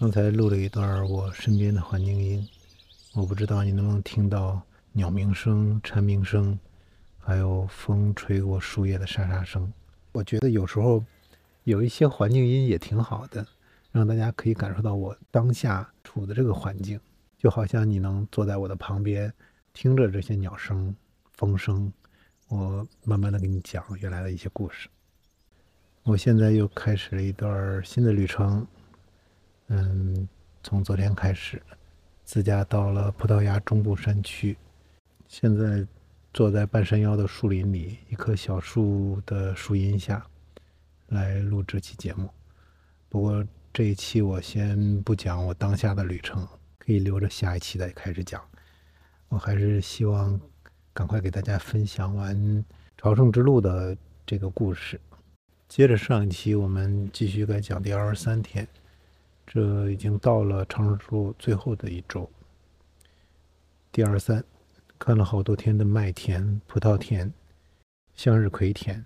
刚才录了一段我身边的环境音，我不知道你能不能听到鸟鸣声、蝉鸣声，还有风吹过树叶的沙沙声。我觉得有时候有一些环境音也挺好的，让大家可以感受到我当下处的这个环境，就好像你能坐在我的旁边，听着这些鸟声、风声，我慢慢的给你讲原来的一些故事。我现在又开始了一段新的旅程。嗯，从昨天开始，自驾到了葡萄牙中部山区，现在坐在半山腰的树林里，一棵小树的树荫下，来录这期节目。不过这一期我先不讲我当下的旅程，可以留着下一期再开始讲。我还是希望赶快给大家分享完朝圣之路的这个故事。接着上一期，我们继续该讲第二十三天。这已经到了长生之路最后的一周，第二三，看了好多天的麦田、葡萄田、向日葵田，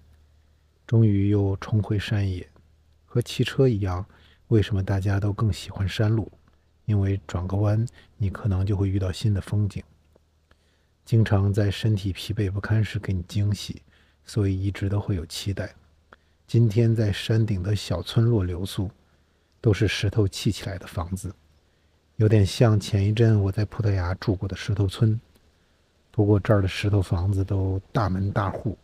终于又重回山野。和汽车一样，为什么大家都更喜欢山路？因为转个弯，你可能就会遇到新的风景。经常在身体疲惫不堪时给你惊喜，所以一直都会有期待。今天在山顶的小村落留宿。都是石头砌起来的房子，有点像前一阵我在葡萄牙住过的石头村。不过这儿的石头房子都大门大户，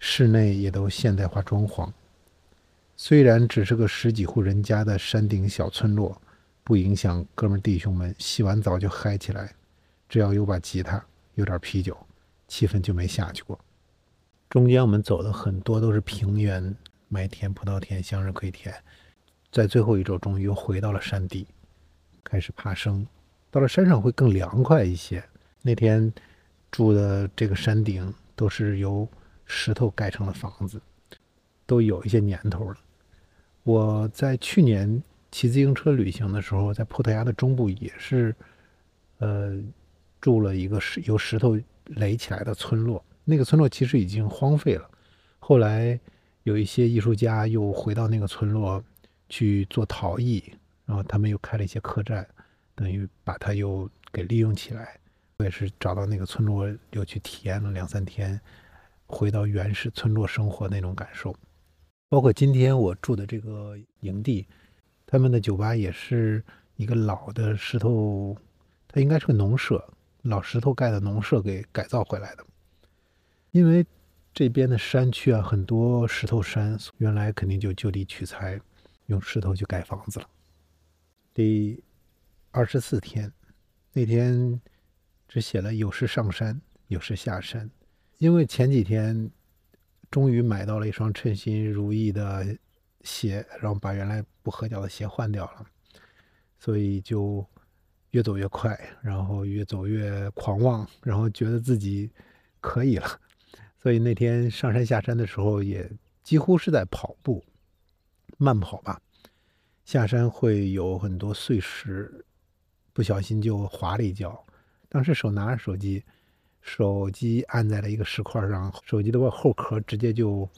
室内也都现代化装潢。虽然只是个十几户人家的山顶小村落，不影响哥们弟兄们洗完澡就嗨起来。只要有把吉他，有点啤酒，气氛就没下去过。中间我们走的很多都是平原、麦田、葡萄田、向日葵田。在最后一周，终于又回到了山地，开始爬升。到了山上会更凉快一些。那天住的这个山顶都是由石头盖成的房子，都有一些年头了。我在去年骑自行车旅行的时候，在葡萄牙的中部也是，呃，住了一个石由石头垒起来的村落。那个村落其实已经荒废了，后来有一些艺术家又回到那个村落。去做陶艺，然后他们又开了一些客栈，等于把它又给利用起来。我也是找到那个村落，又去体验了两三天，回到原始村落生活那种感受。包括今天我住的这个营地，他们的酒吧也是一个老的石头，它应该是个农舍，老石头盖的农舍给改造回来的。因为这边的山区啊，很多石头山，原来肯定就就地取材。用石头去盖房子了。第二十四天，那天只写了有时上山，有时下山。因为前几天终于买到了一双称心如意的鞋，然后把原来不合脚的鞋换掉了，所以就越走越快，然后越走越狂妄，然后觉得自己可以了。所以那天上山下山的时候，也几乎是在跑步。慢跑吧，下山会有很多碎石，不小心就滑了一跤。当时手拿着手机，手机按在了一个石块上，手机的后壳直接就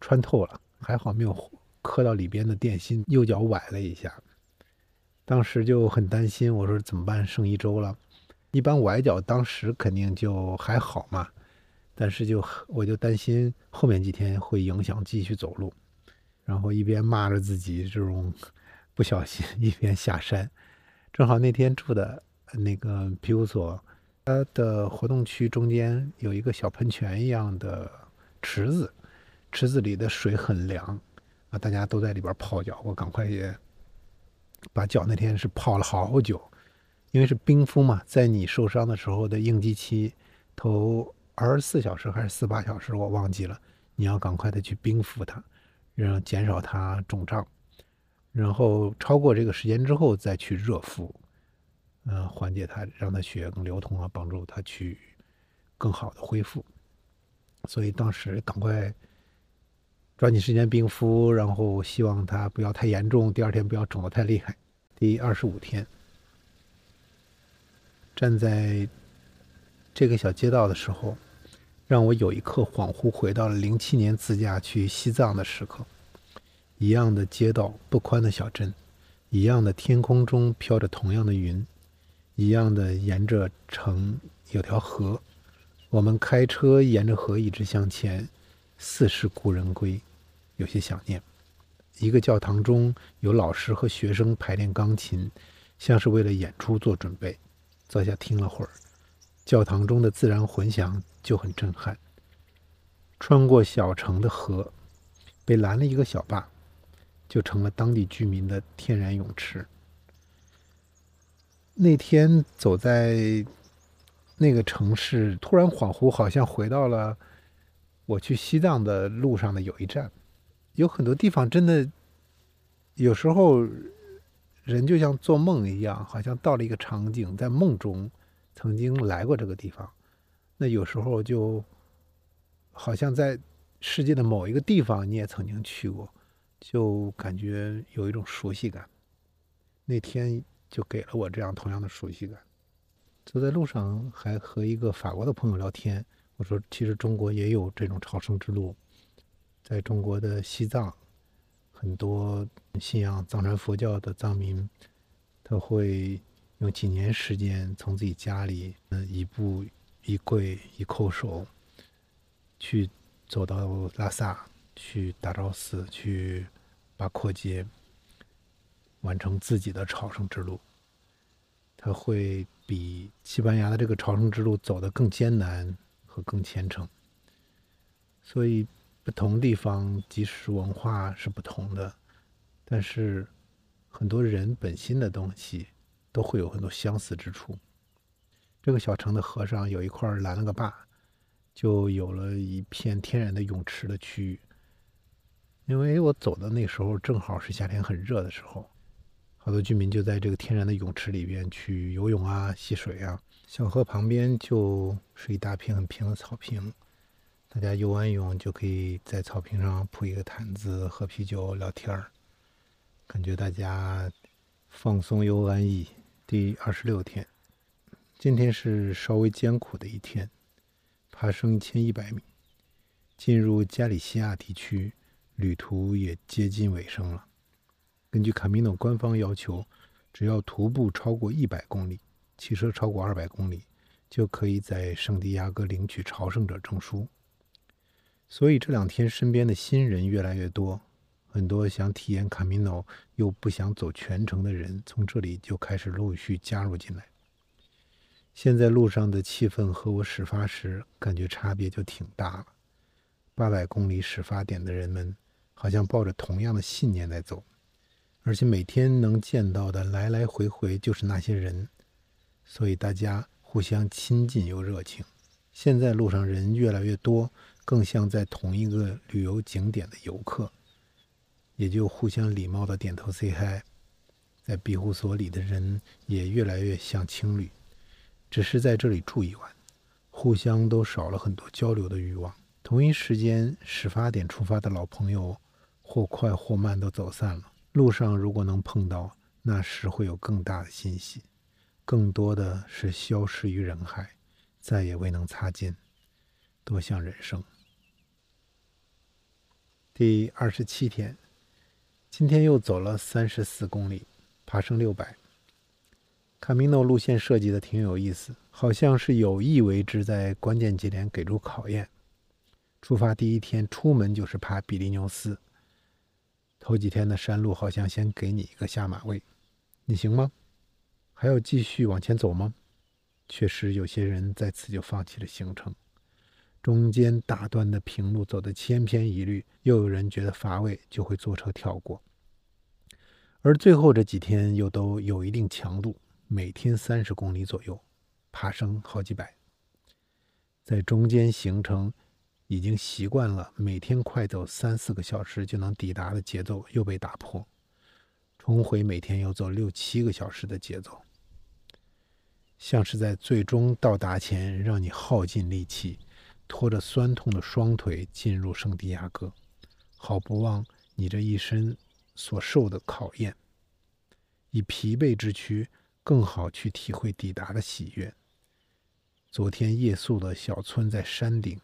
穿透了，还好没有磕到里边的电芯。右脚崴了一下，当时就很担心，我说怎么办？剩一周了，一般崴脚当时肯定就还好嘛，但是就我就担心后面几天会影响继续走路。然后一边骂着自己这种 不小心，一边下山。正好那天住的那个庇护所，它的活动区中间有一个小喷泉一样的池子，池子里的水很凉啊，大家都在里边泡脚。我赶快也把脚那天是泡了好久，因为是冰敷嘛，在你受伤的时候的应激期，头二十四小时还是四八小时，我忘记了，你要赶快的去冰敷它。让减少它肿胀，然后超过这个时间之后再去热敷，嗯，缓解它，让它血液更流通啊，帮助它去更好的恢复。所以当时赶快抓紧时间冰敷，然后希望它不要太严重，第二天不要肿得太厉害。第二十五天，站在这个小街道的时候。让我有一刻恍惚回到了零七年自驾去西藏的时刻，一样的街道，不宽的小镇，一样的天空中飘着同样的云，一样的沿着城有条河，我们开车沿着河一直向前，似是故人归，有些想念。一个教堂中有老师和学生排练钢琴，像是为了演出做准备。坐下听了会儿，教堂中的自然混响就很震撼。穿过小城的河，被拦了一个小坝。就成了当地居民的天然泳池。那天走在那个城市，突然恍惚，好像回到了我去西藏的路上的有一站。有很多地方真的，有时候人就像做梦一样，好像到了一个场景，在梦中曾经来过这个地方。那有时候就好像在世界的某一个地方，你也曾经去过。就感觉有一种熟悉感，那天就给了我这样同样的熟悉感。走在路上还和一个法国的朋友聊天，我说：“其实中国也有这种朝圣之路，在中国的西藏，很多信仰藏传佛教的藏民，他会用几年时间从自己家里，嗯，一步一跪一叩首，去走到拉萨。”去大昭寺，去八廓街，完成自己的朝圣之路。他会比西班牙的这个朝圣之路走得更艰难和更虔诚。所以，不同地方即使文化是不同的，但是很多人本心的东西都会有很多相似之处。这个小城的河上有一块拦了个坝，就有了一片天然的泳池的区域。因为我走的那时候正好是夏天很热的时候，好多居民就在这个天然的泳池里边去游泳啊、戏水啊。小河旁边就是一大片很平的草坪，大家游完泳就可以在草坪上铺一个毯子喝啤酒聊天儿，感觉大家放松又安逸。第二十六天，今天是稍微艰苦的一天，爬升一千一百米，进入加里西亚地区。旅途也接近尾声了。根据卡米诺官方要求，只要徒步超过一百公里，骑车超过二百公里，就可以在圣地亚哥领取朝圣者证书。所以这两天身边的新人越来越多，很多想体验卡米诺又不想走全程的人，从这里就开始陆续加入进来。现在路上的气氛和我始发时感觉差别就挺大了。八百公里始发点的人们。好像抱着同样的信念在走，而且每天能见到的来来回回就是那些人，所以大家互相亲近又热情。现在路上人越来越多，更像在同一个旅游景点的游客，也就互相礼貌的点头 say hi。在庇护所里的人也越来越像情侣，只是在这里住一晚，互相都少了很多交流的欲望。同一时间始发点出发的老朋友。或快或慢都走散了。路上如果能碰到，那时会有更大的欣喜；更多的是消失于人海，再也未能擦肩。多像人生。第二十七天，今天又走了三十四公里，爬升六百。卡米诺路线设计的挺有意思，好像是有意为之，在关键节点给出考验。出发第一天，出门就是爬比利牛斯。头几天的山路好像先给你一个下马威，你行吗？还要继续往前走吗？确实，有些人在此就放弃了行程。中间大段的平路走得千篇一律，又有人觉得乏味，就会坐车跳过。而最后这几天又都有一定强度，每天三十公里左右，爬升好几百，在中间行程。已经习惯了每天快走三四个小时就能抵达的节奏又被打破，重回每天要走六七个小时的节奏，像是在最终到达前让你耗尽力气，拖着酸痛的双腿进入圣地亚哥，好不忘你这一生所受的考验，以疲惫之躯更好去体会抵达的喜悦。昨天夜宿的小村在山顶。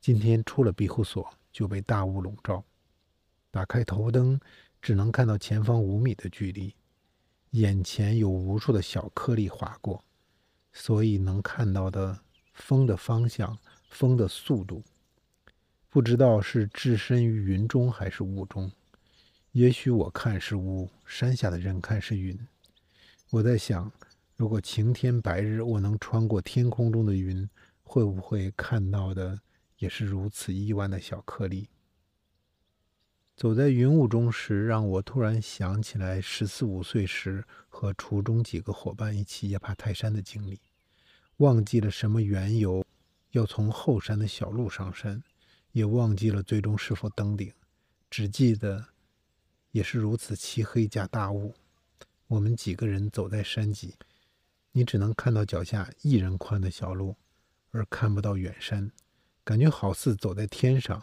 今天出了庇护所，就被大雾笼罩。打开头灯，只能看到前方五米的距离。眼前有无数的小颗粒划过，所以能看到的风的方向、风的速度，不知道是置身于云中还是雾中。也许我看是雾，山下的人看是云。我在想，如果晴天白日，我能穿过天空中的云，会不会看到的也是如此亿万的小颗粒？走在云雾中时，让我突然想起来十四五岁时和初中几个伙伴一起夜爬泰山的经历，忘记了什么缘由要从后山的小路上山，也忘记了最终是否登顶，只记得也是如此漆黑加大雾。我们几个人走在山脊，你只能看到脚下一人宽的小路，而看不到远山，感觉好似走在天上。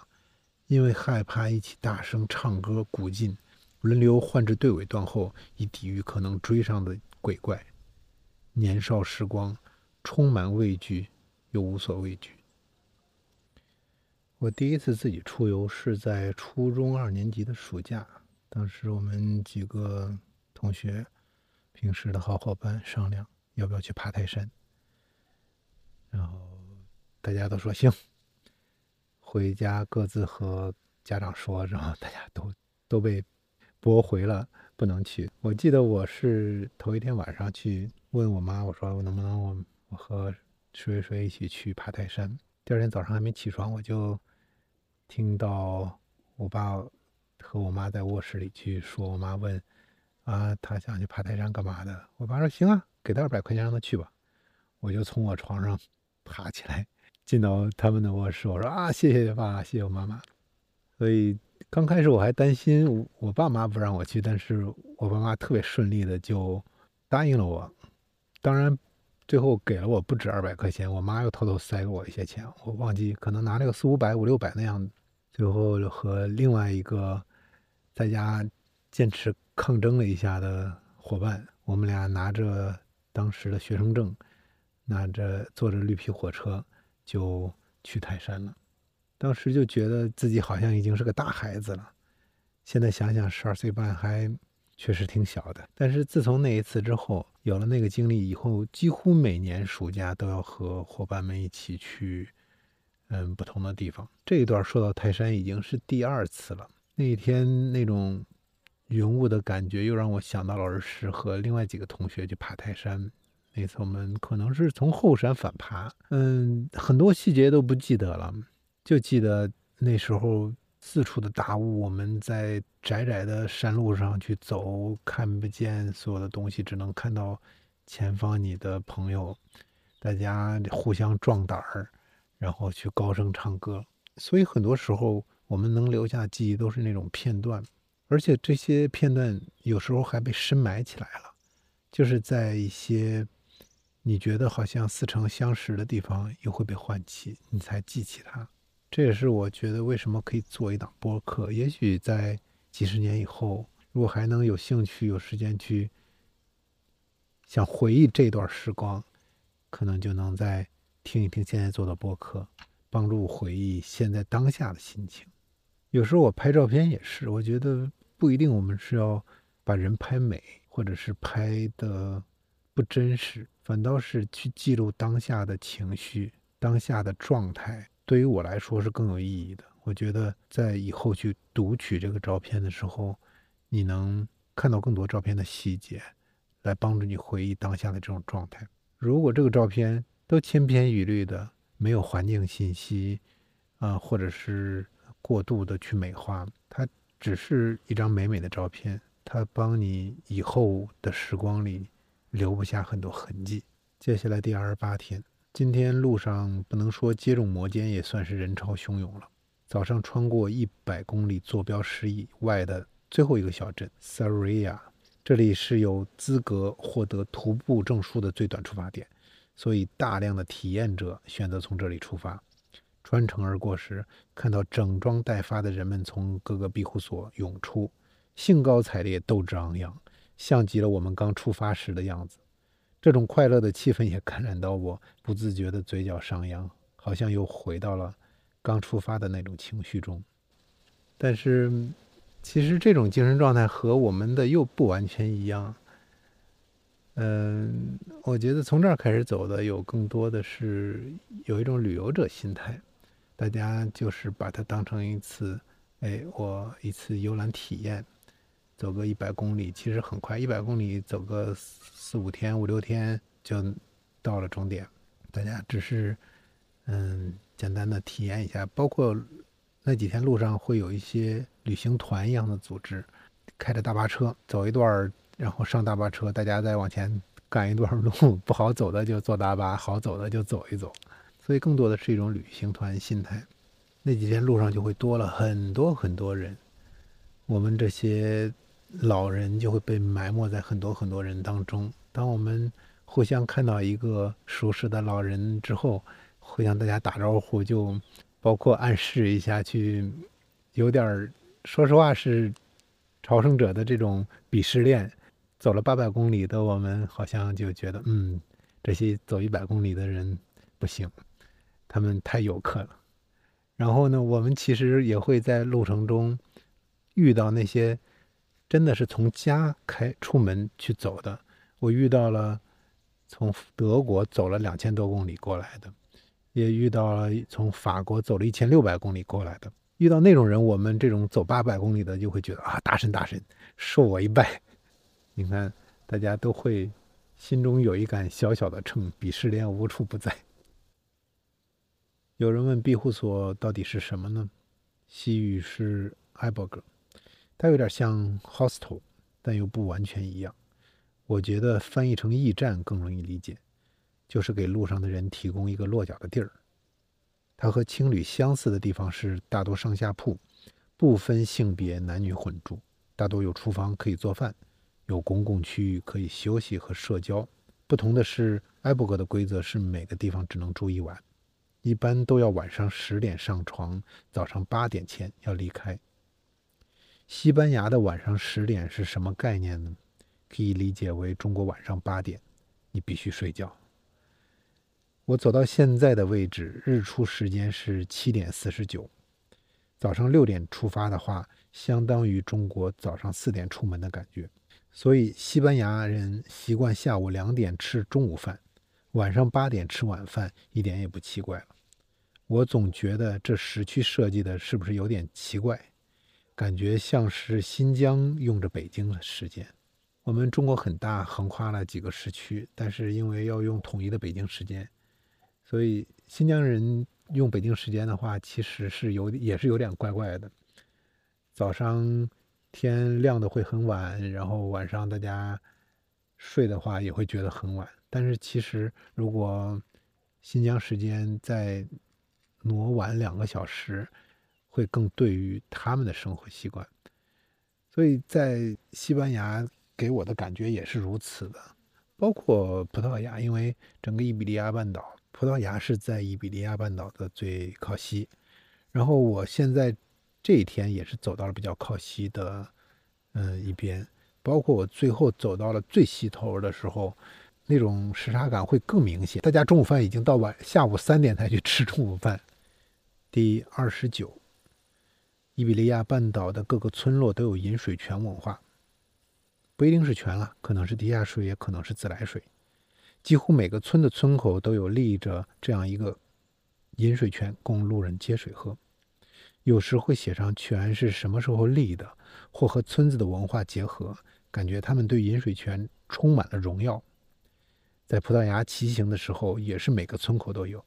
因为害怕一起大声唱歌鼓劲，轮流换至队尾段后，以抵御可能追上的鬼怪。年少时光充满畏惧，又无所畏惧。我第一次自己出游是在初中二年级的暑假，当时我们几个同学，平时的好伙伴商量要不要去爬泰山，然后大家都说行。回家各自和家长说，然后大家都都被驳回了，不能去。我记得我是头一天晚上去问我妈，我说我能不能我我和谁谁谁一起去爬泰山。第二天早上还没起床，我就听到我爸和我妈在卧室里去说，我妈问啊，他想去爬泰山干嘛的？我爸说行啊，给他二百块钱让他去吧。我就从我床上爬起来。进到他们的卧室，我说啊，谢谢爸，谢谢我妈妈。所以刚开始我还担心我爸妈不让我去，但是我爸妈特别顺利的就答应了我。当然，最后给了我不止二百块钱，我妈又偷偷塞给我一些钱，我忘记可能拿了个四五百、五六百那样。最后和另外一个在家坚持抗争了一下的伙伴，我们俩拿着当时的学生证，拿着坐着绿皮火车。就去泰山了，当时就觉得自己好像已经是个大孩子了。现在想想，十二岁半还确实挺小的。但是自从那一次之后，有了那个经历以后，几乎每年暑假都要和伙伴们一起去，嗯，不同的地方。这一段说到泰山已经是第二次了。那一天那种云雾的感觉，又让我想到了儿时和另外几个同学去爬泰山。那次我们可能是从后山反爬，嗯，很多细节都不记得了，就记得那时候四处的大雾，我们在窄窄的山路上去走，看不见所有的东西，只能看到前方你的朋友，大家互相壮胆儿，然后去高声唱歌。所以很多时候我们能留下记忆都是那种片段，而且这些片段有时候还被深埋起来了，就是在一些。你觉得好像似曾相识的地方又会被唤起，你才记起它。这也是我觉得为什么可以做一档播客。也许在几十年以后，如果还能有兴趣、有时间去想回忆这段时光，可能就能再听一听现在做的播客，帮助回忆现在当下的心情。有时候我拍照片也是，我觉得不一定我们是要把人拍美，或者是拍的不真实。反倒是去记录当下的情绪、当下的状态，对于我来说是更有意义的。我觉得在以后去读取这个照片的时候，你能看到更多照片的细节，来帮助你回忆当下的这种状态。如果这个照片都千篇一律的，没有环境信息，啊，或者是过度的去美化，它只是一张美美的照片，它帮你以后的时光里。留不下很多痕迹。接下来第二十八天，今天路上不能说接踵摩肩，也算是人潮汹涌了。早上穿过一百公里坐标十以外的最后一个小镇 Saria，这里是有资格获得徒步证书的最短出发点，所以大量的体验者选择从这里出发。穿城而过时，看到整装待发的人们从各个庇护所涌出，兴高采烈，斗志昂扬。像极了我们刚出发时的样子，这种快乐的气氛也感染到我，不自觉的嘴角上扬，好像又回到了刚出发的那种情绪中。但是，其实这种精神状态和我们的又不完全一样。嗯，我觉得从这儿开始走的有更多的是有一种旅游者心态，大家就是把它当成一次，哎，我一次游览体验，走个一百公里，其实很快，一百公里走个四五天、五六天就到了终点，大家只是嗯简单的体验一下，包括那几天路上会有一些旅行团一样的组织，开着大巴车走一段。然后上大巴车，大家再往前赶一段路，不好走的就坐大巴，好走的就走一走。所以更多的是一种旅行团心态。那几天路上就会多了很多很多人，我们这些老人就会被埋没在很多很多人当中。当我们互相看到一个熟识的老人之后，会向大家打招呼，就包括暗示一下，去有点儿，说实话是朝圣者的这种鄙视链。走了八百公里的我们，好像就觉得，嗯，这些走一百公里的人不行，他们太游客了。然后呢，我们其实也会在路程中遇到那些真的是从家开出门去走的。我遇到了从德国走了两千多公里过来的，也遇到了从法国走了一千六百公里过来的。遇到那种人，我们这种走八百公里的就会觉得啊，大神大神，受我一拜。你看，大家都会心中有一杆小小的秤，鄙视链无处不在。有人问庇护所到底是什么呢？西语是 i b o g 它有点像 hostel，但又不完全一样。我觉得翻译成驿站更容易理解，就是给路上的人提供一个落脚的地儿。它和青旅相似的地方是大多上下铺，不分性别，男女混住，大多有厨房可以做饭。有公共区域可以休息和社交。不同的是，埃伯格的规则是每个地方只能住一晚，一般都要晚上十点上床，早上八点前要离开。西班牙的晚上十点是什么概念呢？可以理解为中国晚上八点，你必须睡觉。我走到现在的位置，日出时间是七点四十九。早上六点出发的话，相当于中国早上四点出门的感觉。所以，西班牙人习惯下午两点吃中午饭，晚上八点吃晚饭，一点也不奇怪了。我总觉得这时区设计的是不是有点奇怪？感觉像是新疆用着北京的时间。我们中国很大，横跨了几个时区，但是因为要用统一的北京时间，所以新疆人用北京时间的话，其实是有也是有点怪怪的。早上。天亮的会很晚，然后晚上大家睡的话也会觉得很晚。但是其实如果新疆时间再挪晚两个小时，会更对于他们的生活习惯。所以在西班牙给我的感觉也是如此的，包括葡萄牙，因为整个伊比利亚半岛，葡萄牙是在伊比利亚半岛的最靠西。然后我现在。这一天也是走到了比较靠西的，嗯一边，包括我最后走到了最西头的时候，那种时差感会更明显。大家中午饭已经到晚下午三点才去吃中午饭。第二十九，伊比利亚半岛的各个村落都有饮水泉文化，不一定是泉了，可能是地下水，也可能是自来水。几乎每个村的村口都有立着这样一个饮水泉，供路人接水喝。有时会写上泉是什么时候立的，或和村子的文化结合，感觉他们对饮水泉充满了荣耀。在葡萄牙骑行的时候，也是每个村口都有，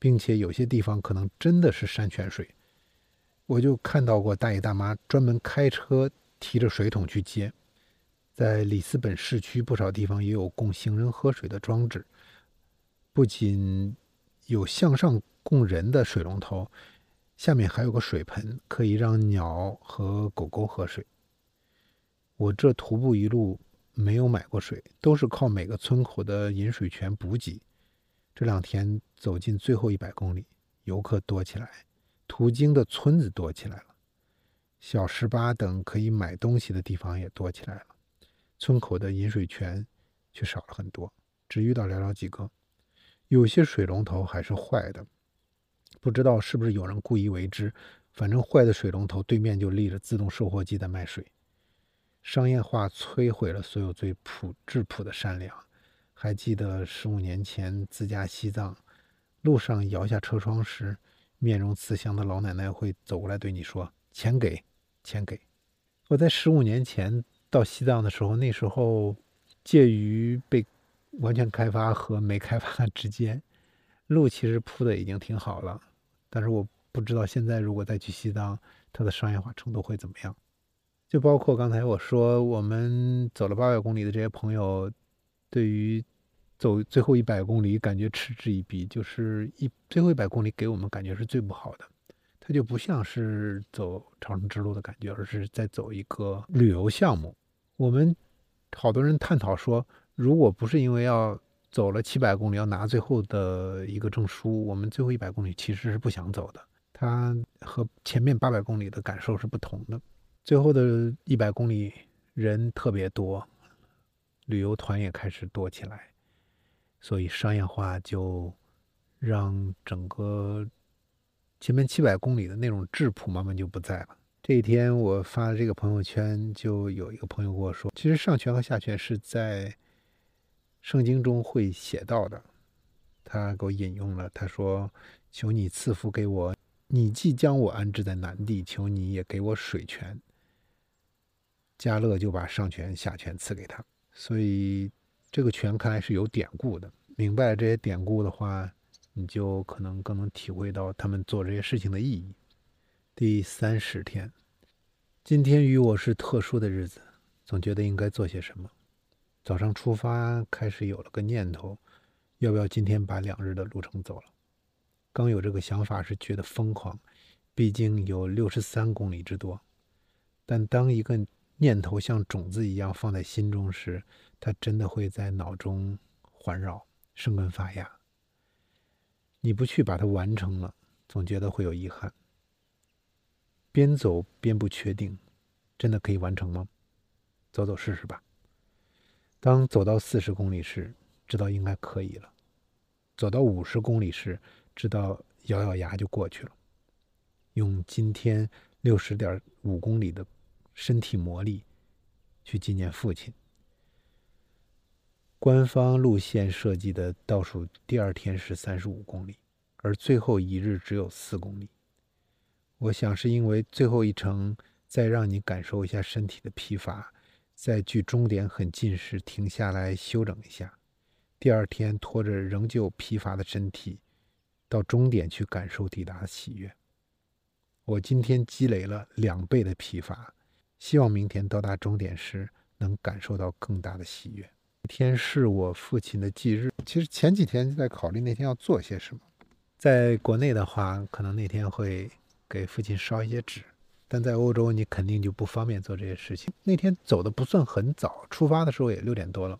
并且有些地方可能真的是山泉水。我就看到过大爷大妈专门开车提着水桶去接。在里斯本市区不少地方也有供行人喝水的装置，不仅有向上供人的水龙头。下面还有个水盆，可以让鸟和狗狗喝水。我这徒步一路没有买过水，都是靠每个村口的饮水泉补给。这两天走进最后一百公里，游客多起来，途经的村子多起来了，小十八等可以买东西的地方也多起来了。村口的饮水泉却少了很多，只遇到寥寥几个，有些水龙头还是坏的。不知道是不是有人故意为之，反正坏的水龙头对面就立着自动售货机在卖水。商业化摧毁了所有最朴质朴的善良。还记得十五年前自驾西藏，路上摇下车窗时，面容慈祥的老奶奶会走过来对你说：“钱给，钱给。”我在十五年前到西藏的时候，那时候介于被完全开发和没开发之间，路其实铺的已经挺好了，但是我不知道现在如果再去西藏，它的商业化程度会怎么样。就包括刚才我说，我们走了八百公里的这些朋友，对于走最后一百公里感觉嗤之以鼻，就是一最后一百公里给我们感觉是最不好的，它就不像是走长城之路的感觉，而是在走一个旅游项目。我们好多人探讨说，如果不是因为要走了七百公里要拿最后的一个证书，我们最后一百公里其实是不想走的。它和前面八百公里的感受是不同的。最后的一百公里，人特别多，旅游团也开始多起来，所以商业化就让整个前面七百公里的那种质朴慢慢就不在了。这一天我发的这个朋友圈，就有一个朋友跟我说，其实上拳和下拳是在圣经中会写到的。他给我引用了，他说：“求你赐福给我，你既将我安置在南地，求你也给我水泉。”加勒就把上权下权赐给他，所以这个权看来是有典故的。明白这些典故的话，你就可能更能体会到他们做这些事情的意义。第三十天，今天与我是特殊的日子，总觉得应该做些什么。早上出发，开始有了个念头，要不要今天把两日的路程走了？刚有这个想法是觉得疯狂，毕竟有六十三公里之多。但当一个念头像种子一样放在心中时，它真的会在脑中环绕、生根发芽。你不去把它完成了，总觉得会有遗憾。边走边不确定，真的可以完成吗？走走试试吧。当走到四十公里时，知道应该可以了；走到五十公里时，知道咬咬牙就过去了。用今天六十点五公里的。身体磨砺，去纪念父亲。官方路线设计的倒数第二天是三十五公里，而最后一日只有四公里。我想是因为最后一程再让你感受一下身体的疲乏，在距终点很近时停下来休整一下。第二天拖着仍旧疲乏的身体，到终点去感受抵达的喜悦。我今天积累了两倍的疲乏。希望明天到达终点时能感受到更大的喜悦。天是我父亲的忌日，其实前几天就在考虑那天要做些什么。在国内的话，可能那天会给父亲烧一些纸，但在欧洲你肯定就不方便做这些事情。那天走的不算很早，出发的时候也六点多了，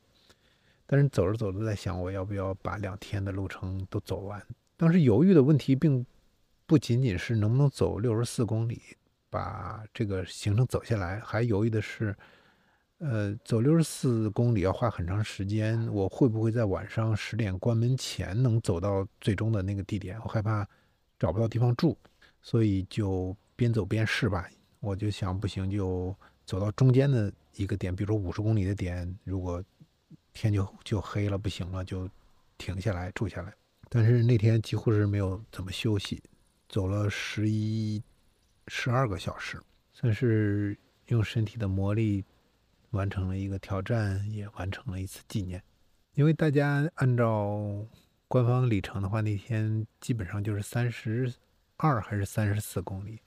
但是走着走着在想，我要不要把两天的路程都走完？当时犹豫的问题并不仅仅是能不能走六十四公里。把这个行程走下来，还犹豫的是，呃，走六十四公里要花很长时间，我会不会在晚上十点关门前能走到最终的那个地点？我害怕找不到地方住，所以就边走边试吧。我就想，不行就走到中间的一个点，比如说五十公里的点，如果天就就黑了，不行了，就停下来住下来。但是那天几乎是没有怎么休息，走了十一。十二个小时，算是用身体的磨砺完成了一个挑战，也完成了一次纪念。因为大家按照官方里程的话，那天基本上就是三十二还是三十四公里，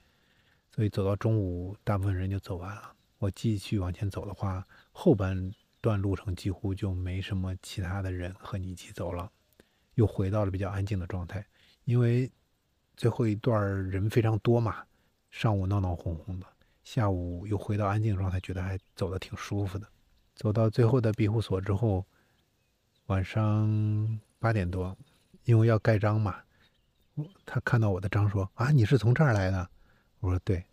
所以走到中午，大部分人就走完了。我继续往前走的话，后半段路程几乎就没什么其他的人和你一起走了，又回到了比较安静的状态。因为最后一段人非常多嘛。上午闹闹哄哄的，下午又回到安静状态，觉得还走得挺舒服的。走到最后的庇护所之后，晚上八点多，因为要盖章嘛，他看到我的章说：“啊，你是从这儿来的？”我说：“对。”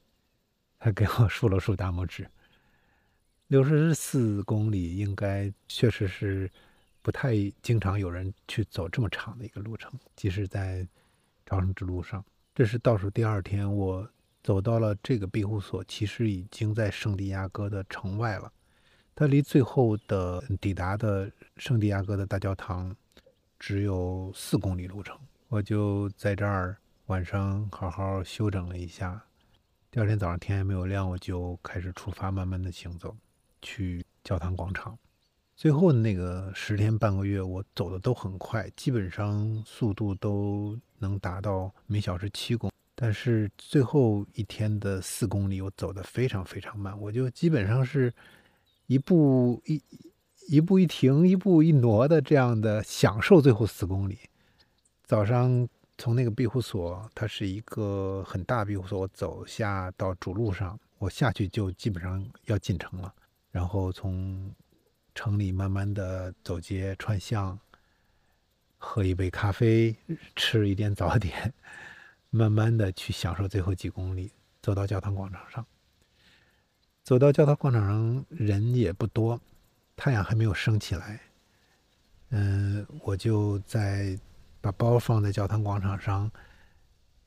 他给我竖了竖大拇指。六十四公里应该确实是不太经常有人去走这么长的一个路程，即使在朝圣之路上。这是倒数第二天，我。走到了这个庇护所，其实已经在圣地亚哥的城外了。它离最后的抵达的圣地亚哥的大教堂只有四公里路程。我就在这儿晚上好好休整了一下。第二天早上天还没有亮，我就开始出发，慢慢的行走去教堂广场。最后那个十天半个月，我走的都很快，基本上速度都能达到每小时七公。但是最后一天的四公里，我走的非常非常慢，我就基本上是一步一一步一停，一步一挪的这样的享受最后四公里。早上从那个庇护所，它是一个很大庇护所，我走下到主路上，我下去就基本上要进城了，然后从城里慢慢的走街串巷，喝一杯咖啡，吃一点早点。慢慢的去享受最后几公里，走到教堂广场上。走到教堂广场上，人也不多，太阳还没有升起来。嗯，我就在把包放在教堂广场上，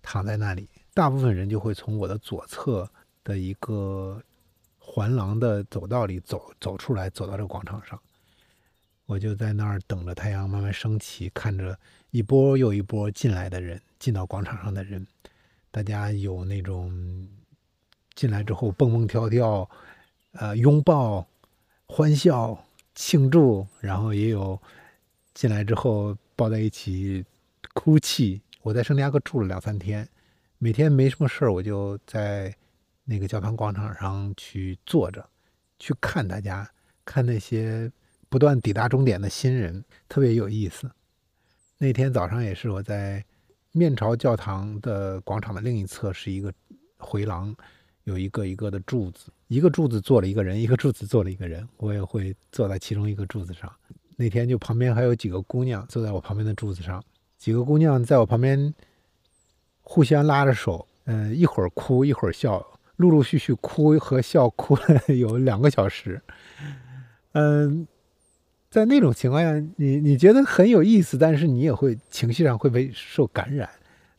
躺在那里。大部分人就会从我的左侧的一个环廊的走道里走走出来，走到这广场上。我就在那儿等着太阳慢慢升起，看着一波又一波进来的人。进到广场上的人，大家有那种进来之后蹦蹦跳跳，呃，拥抱、欢笑、庆祝，然后也有进来之后抱在一起哭泣。我在圣地亚哥住了两三天，每天没什么事儿，我就在那个教堂广场上去坐着，去看大家，看那些不断抵达终点的新人，特别有意思。那天早上也是我在。面朝教堂的广场的另一侧是一个回廊，有一个一个的柱子，一个柱子坐了一个人，一个柱子坐了一个人，我也会坐在其中一个柱子上。那天就旁边还有几个姑娘坐在我旁边的柱子上，几个姑娘在我旁边互相拉着手，嗯，一会儿哭一会儿笑，陆陆续续哭和笑哭了有两个小时，嗯。在那种情况下，你你觉得很有意思，但是你也会情绪上会被受感染。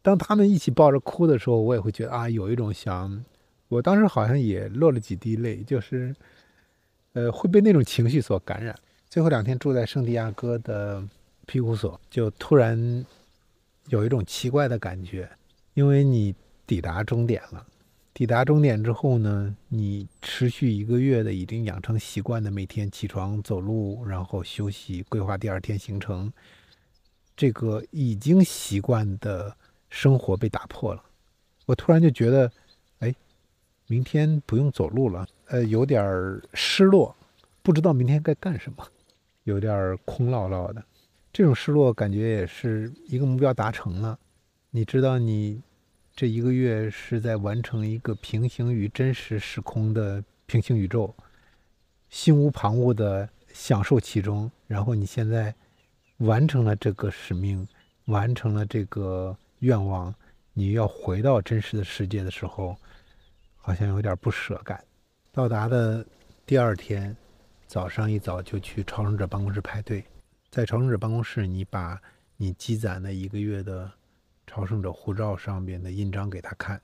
当他们一起抱着哭的时候，我也会觉得啊，有一种想，我当时好像也落了几滴泪，就是，呃，会被那种情绪所感染。最后两天住在圣地亚哥的庇护所，就突然有一种奇怪的感觉，因为你抵达终点了。抵达终点之后呢，你持续一个月的已经养成习惯的每天起床走路，然后休息，规划第二天行程，这个已经习惯的生活被打破了。我突然就觉得，哎，明天不用走路了，呃，有点失落，不知道明天该干什么，有点空落落的。这种失落感觉也是一个目标达成了，你知道你。这一个月是在完成一个平行于真实时空的平行宇宙，心无旁骛的享受其中。然后你现在完成了这个使命，完成了这个愿望，你要回到真实的世界的时候，好像有点不舍感。到达的第二天早上一早就去朝圣者办公室排队，在朝圣者办公室，你把你积攒的一个月的。朝圣者护照上边的印章给他看，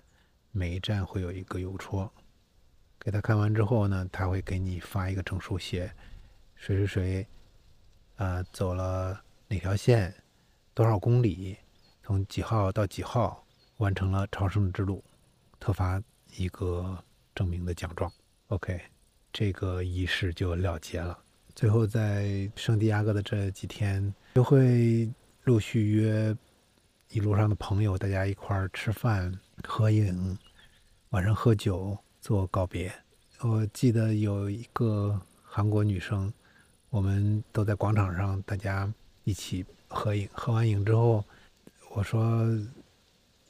每一站会有一个邮戳，给他看完之后呢，他会给你发一个证书，写谁谁谁，呃，走了哪条线，多少公里，从几号到几号完成了朝圣之路，特发一个证明的奖状。OK，这个仪式就了结了。最后在圣地亚哥的这几天，就会陆续约。一路上的朋友，大家一块儿吃饭、合影，晚上喝酒做告别。我记得有一个韩国女生，我们都在广场上，大家一起合影。合完影之后，我说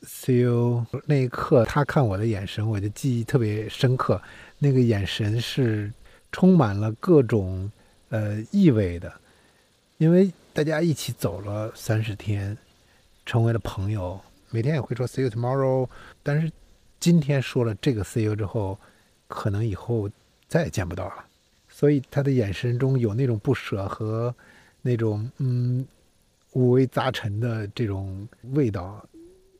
“see you”，那一刻她看我的眼神，我就记忆特别深刻。那个眼神是充满了各种呃意味的，因为大家一起走了三十天。成为了朋友，每天也会说 “see you tomorrow”，但是今天说了这个 “see you” 之后，可能以后再也见不到了。所以他的眼神中有那种不舍和那种嗯五味杂陈的这种味道，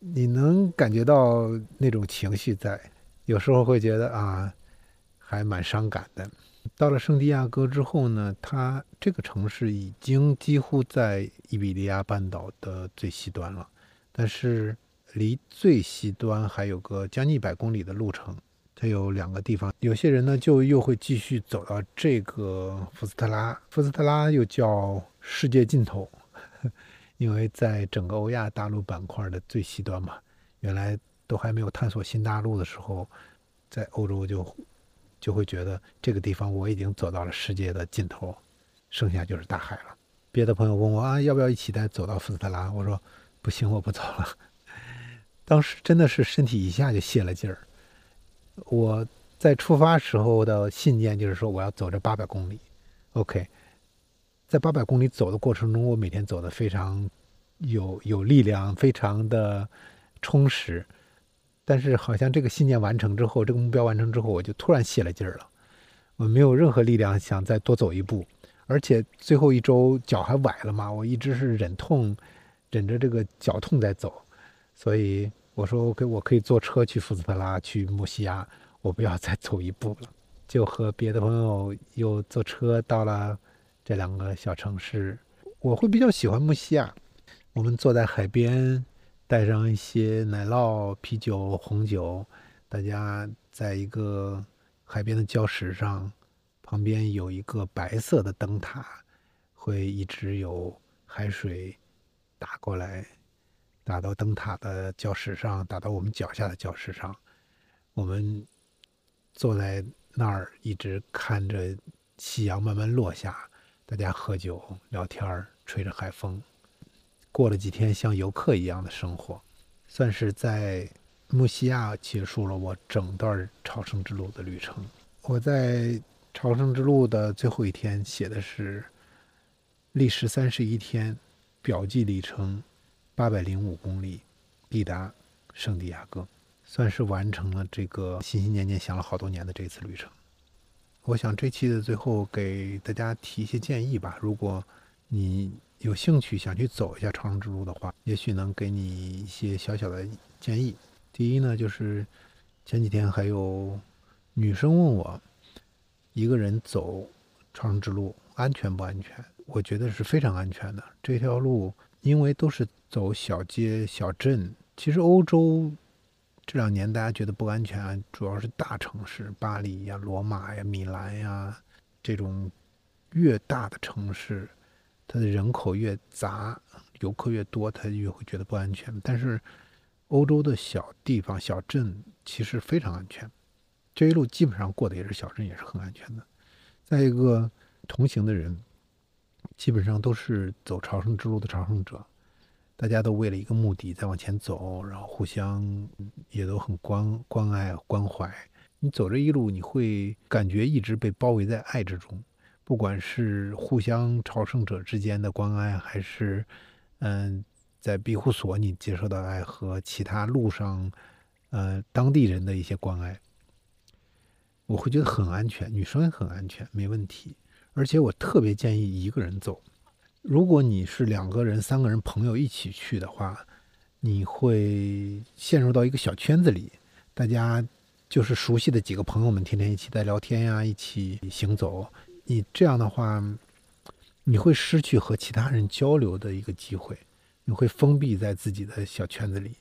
你能感觉到那种情绪在。有时候会觉得啊，还蛮伤感的。到了圣地亚哥之后呢，它这个城市已经几乎在伊比利亚半岛的最西端了，但是离最西端还有个将近一百公里的路程。它有两个地方，有些人呢就又会继续走到这个福斯特拉，福斯特拉又叫世界尽头，因为在整个欧亚大陆板块的最西端嘛，原来都还没有探索新大陆的时候，在欧洲就就会觉得这个地方我已经走到了世界的尽头，剩下就是大海了。别的朋友问我啊，要不要一起再走到福斯特拉？我说不行，我不走了。当时真的是身体一下就泄了劲儿。我在出发时候的信念就是说，我要走这八百公里。OK，在八百公里走的过程中，我每天走的非常有有力量，非常的充实。但是好像这个信念完成之后，这个目标完成之后，我就突然泄了劲儿了。我没有任何力量想再多走一步，而且最后一周脚还崴了嘛，我一直是忍痛忍着这个脚痛在走，所以。我说：“OK，我可以坐车去福斯特拉，去木西亚，我不要再走一步了。”就和别的朋友又坐车到了这两个小城市。我会比较喜欢木西亚。我们坐在海边，带上一些奶酪、啤酒、红酒，大家在一个海边的礁石上，旁边有一个白色的灯塔，会一直有海水打过来。打到灯塔的礁石上，打到我们脚下的礁石上，我们坐在那儿，一直看着夕阳慢慢落下，大家喝酒聊天吹着海风，过了几天像游客一样的生活，算是在穆西亚结束了我整段朝圣之路的旅程。我在朝圣之路的最后一天写的是历时三十一天，表记里程。八百零五公里，抵达圣地亚哥，算是完成了这个心心念念想了好多年的这次旅程。我想这期的最后给大家提一些建议吧。如果你有兴趣想去走一下长生之路的话，也许能给你一些小小的建议。第一呢，就是前几天还有女生问我，一个人走长生之路安全不安全？我觉得是非常安全的。这条路因为都是。走小街小镇，其实欧洲这两年大家觉得不安全，主要是大城市，巴黎呀、罗马呀、米兰呀这种越大的城市，它的人口越杂，游客越多，他越会觉得不安全。但是欧洲的小地方、小镇其实非常安全，这一路基本上过的也是小镇，也是很安全的。再一个，同行的人基本上都是走朝圣之路的朝圣者。大家都为了一个目的在往前走，然后互相也都很关关爱关怀。你走这一路，你会感觉一直被包围在爱之中，不管是互相朝圣者之间的关爱，还是嗯，在庇护所你接受到爱和其他路上呃当地人的一些关爱，我会觉得很安全，女生也很安全，没问题。而且我特别建议一个人走。如果你是两个人、三个人朋友一起去的话，你会陷入到一个小圈子里，大家就是熟悉的几个朋友们，天天一起在聊天呀，一起行走。你这样的话，你会失去和其他人交流的一个机会，你会封闭在自己的小圈子里。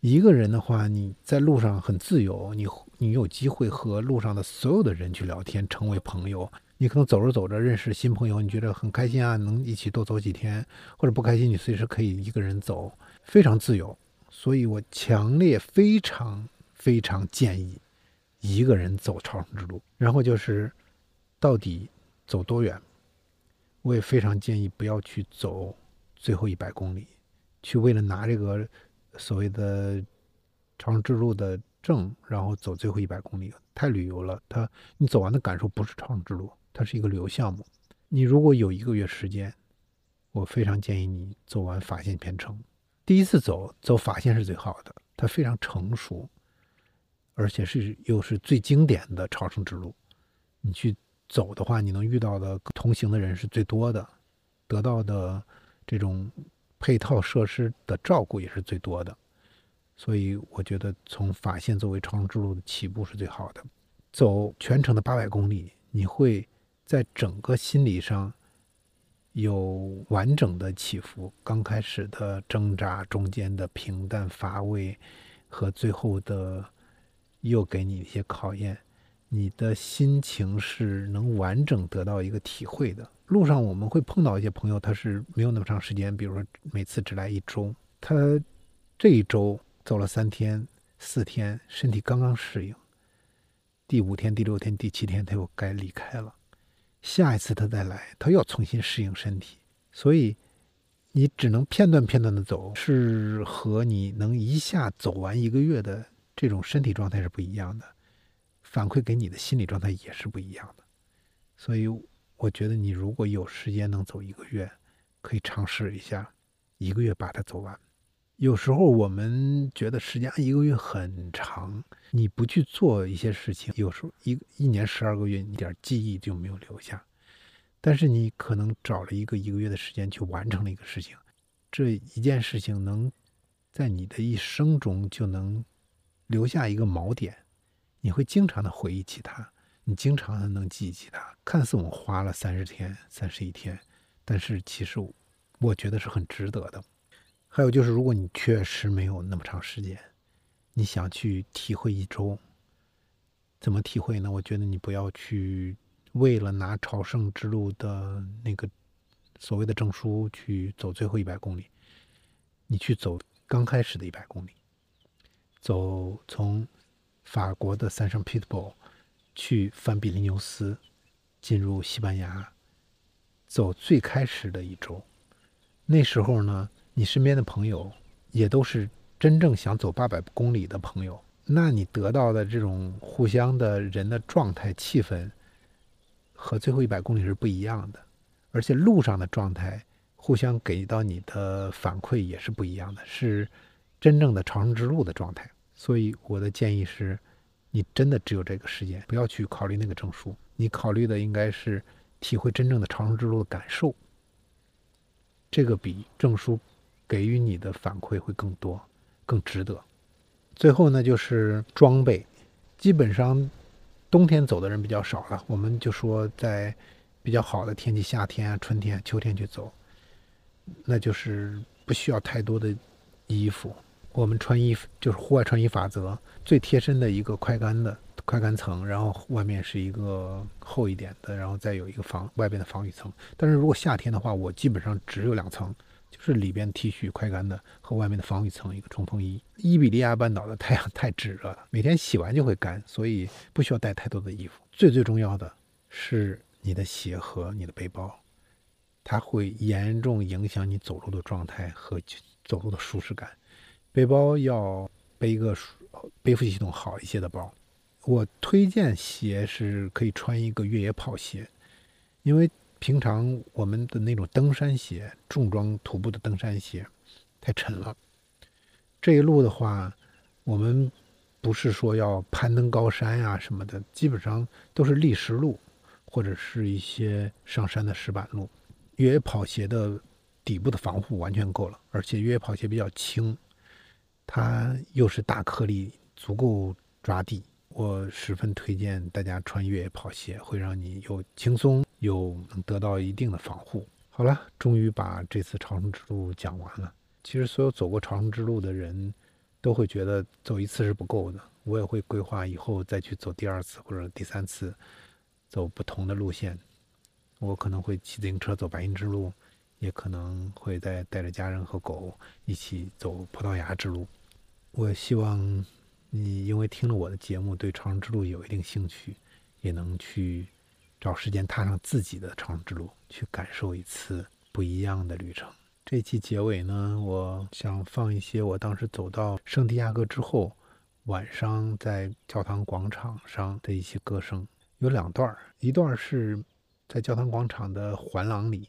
一个人的话，你在路上很自由，你你有机会和路上的所有的人去聊天，成为朋友。你可能走着走着认识新朋友，你觉得很开心啊，能一起多走几天，或者不开心，你随时可以一个人走，非常自由。所以我强烈、非常、非常建议一个人走朝圣之路。然后就是到底走多远，我也非常建议不要去走最后一百公里，去为了拿这个所谓的朝圣之路的证，然后走最后一百公里，太旅游了。它你走完的感受不是朝圣之路。它是一个旅游项目，你如果有一个月时间，我非常建议你走完法线偏程。第一次走走法线是最好的，它非常成熟，而且是又是最经典的朝圣之路。你去走的话，你能遇到的同行的人是最多的，得到的这种配套设施的照顾也是最多的。所以我觉得从法线作为朝圣之路的起步是最好的。走全程的八百公里，你会在整个心理上有完整的起伏，刚开始的挣扎，中间的平淡乏味，和最后的又给你一些考验。你的心情是能完整得到一个体会的。路上我们会碰到一些朋友，他是没有那么长时间，比如说每次只来一周，他这一周走了三天、四天，身体刚刚适应，第五天、第六天、第七天他又该离开了。下一次他再来，他又要重新适应身体，所以你只能片段片段的走，是和你能一下走完一个月的这种身体状态是不一样的。反馈给你的心理状态也是不一样的，所以我觉得你如果有时间能走一个月，可以尝试一下，一个月把它走完。有时候我们觉得时间一个月很长，你不去做一些事情，有时候一一年十二个月，一点记忆就没有留下。但是你可能找了一个一个月的时间去完成了一个事情，这一件事情能在你的一生中就能留下一个锚点。你会经常的回忆起它，你经常的能记起它。看似我们花了三十天、三十一天，但是其实我觉得是很值得的。还有就是，如果你确实没有那么长时间，你想去体会一周，怎么体会呢？我觉得你不要去为了拿朝圣之路的那个所谓的证书去走最后一百公里，你去走刚开始的一百公里，走从。法国的三圣彼得堡，去梵比利牛斯，进入西班牙，走最开始的一周。那时候呢，你身边的朋友也都是真正想走八百公里的朋友，那你得到的这种互相的人的状态、气氛，和最后一百公里是不一样的。而且路上的状态，互相给到你的反馈也是不一样的，是真正的朝圣之路的状态。所以我的建议是，你真的只有这个时间，不要去考虑那个证书。你考虑的应该是体会真正的长生之路的感受。这个比证书给予你的反馈会更多，更值得。最后呢，就是装备，基本上冬天走的人比较少了。我们就说在比较好的天气，夏天、春天、秋天去走，那就是不需要太多的衣服。我们穿衣服就是户外穿衣法则，最贴身的一个快干的快干层，然后外面是一个厚一点的，然后再有一个防外边的防雨层。但是如果夏天的话，我基本上只有两层，就是里边 T 恤快干的和外面的防雨层一个冲锋衣。伊比利亚半岛的太阳太炙热了，每天洗完就会干，所以不需要带太多的衣服。最最重要的是你的鞋和你的背包，它会严重影响你走路的状态和走路的舒适感。背包要背一个背负系统好一些的包。我推荐鞋是可以穿一个越野跑鞋，因为平常我们的那种登山鞋、重装徒步的登山鞋太沉了。这一路的话，我们不是说要攀登高山呀什么的，基本上都是砾石路或者是一些上山的石板路。越野跑鞋的底部的防护完全够了，而且越野跑鞋比较轻。它又是大颗粒，足够抓地。我十分推荐大家穿越野跑鞋，会让你又轻松又能得到一定的防护。好了，终于把这次朝圣之路讲完了。其实所有走过朝圣之路的人都会觉得走一次是不够的。我也会规划以后再去走第二次或者第三次，走不同的路线。我可能会骑自行车走白银之路，也可能会再带着家人和狗一起走葡萄牙之路。我希望你因为听了我的节目，对长征之路有一定兴趣，也能去找时间踏上自己的长征之路，去感受一次不一样的旅程。这期结尾呢，我想放一些我当时走到圣地亚哥之后，晚上在教堂广场上的一些歌声。有两段一段是在教堂广场的环廊里。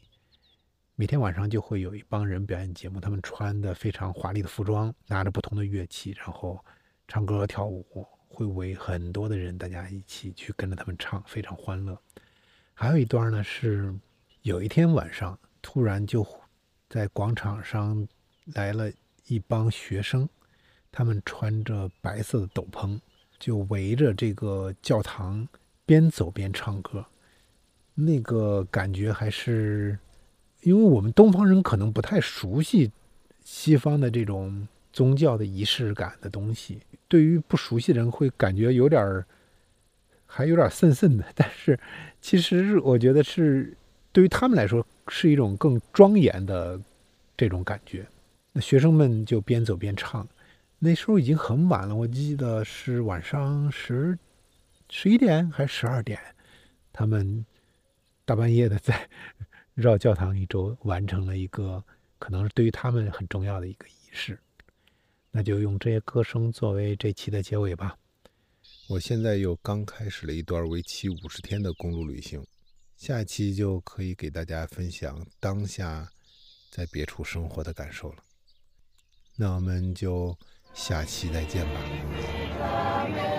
每天晚上就会有一帮人表演节目，他们穿的非常华丽的服装，拿着不同的乐器，然后唱歌跳舞，会围很多的人，大家一起去跟着他们唱，非常欢乐。还有一段呢，是有一天晚上，突然就在广场上来了一帮学生，他们穿着白色的斗篷，就围着这个教堂边走边唱歌。那个感觉还是，因为我们东方人可能不太熟悉西方的这种宗教的仪式感的东西，对于不熟悉的人会感觉有点儿，还有点渗渗的。但是其实我觉得是对于他们来说是一种更庄严的这种感觉。那学生们就边走边唱，那时候已经很晚了，我记得是晚上十十一点还是十二点，他们。大半夜的在绕教堂一周，完成了一个可能是对于他们很重要的一个仪式。那就用这些歌声作为这期的结尾吧。我现在又刚开始了一段为期五十天的公路旅行，下期就可以给大家分享当下在别处生活的感受了。那我们就下期再见吧。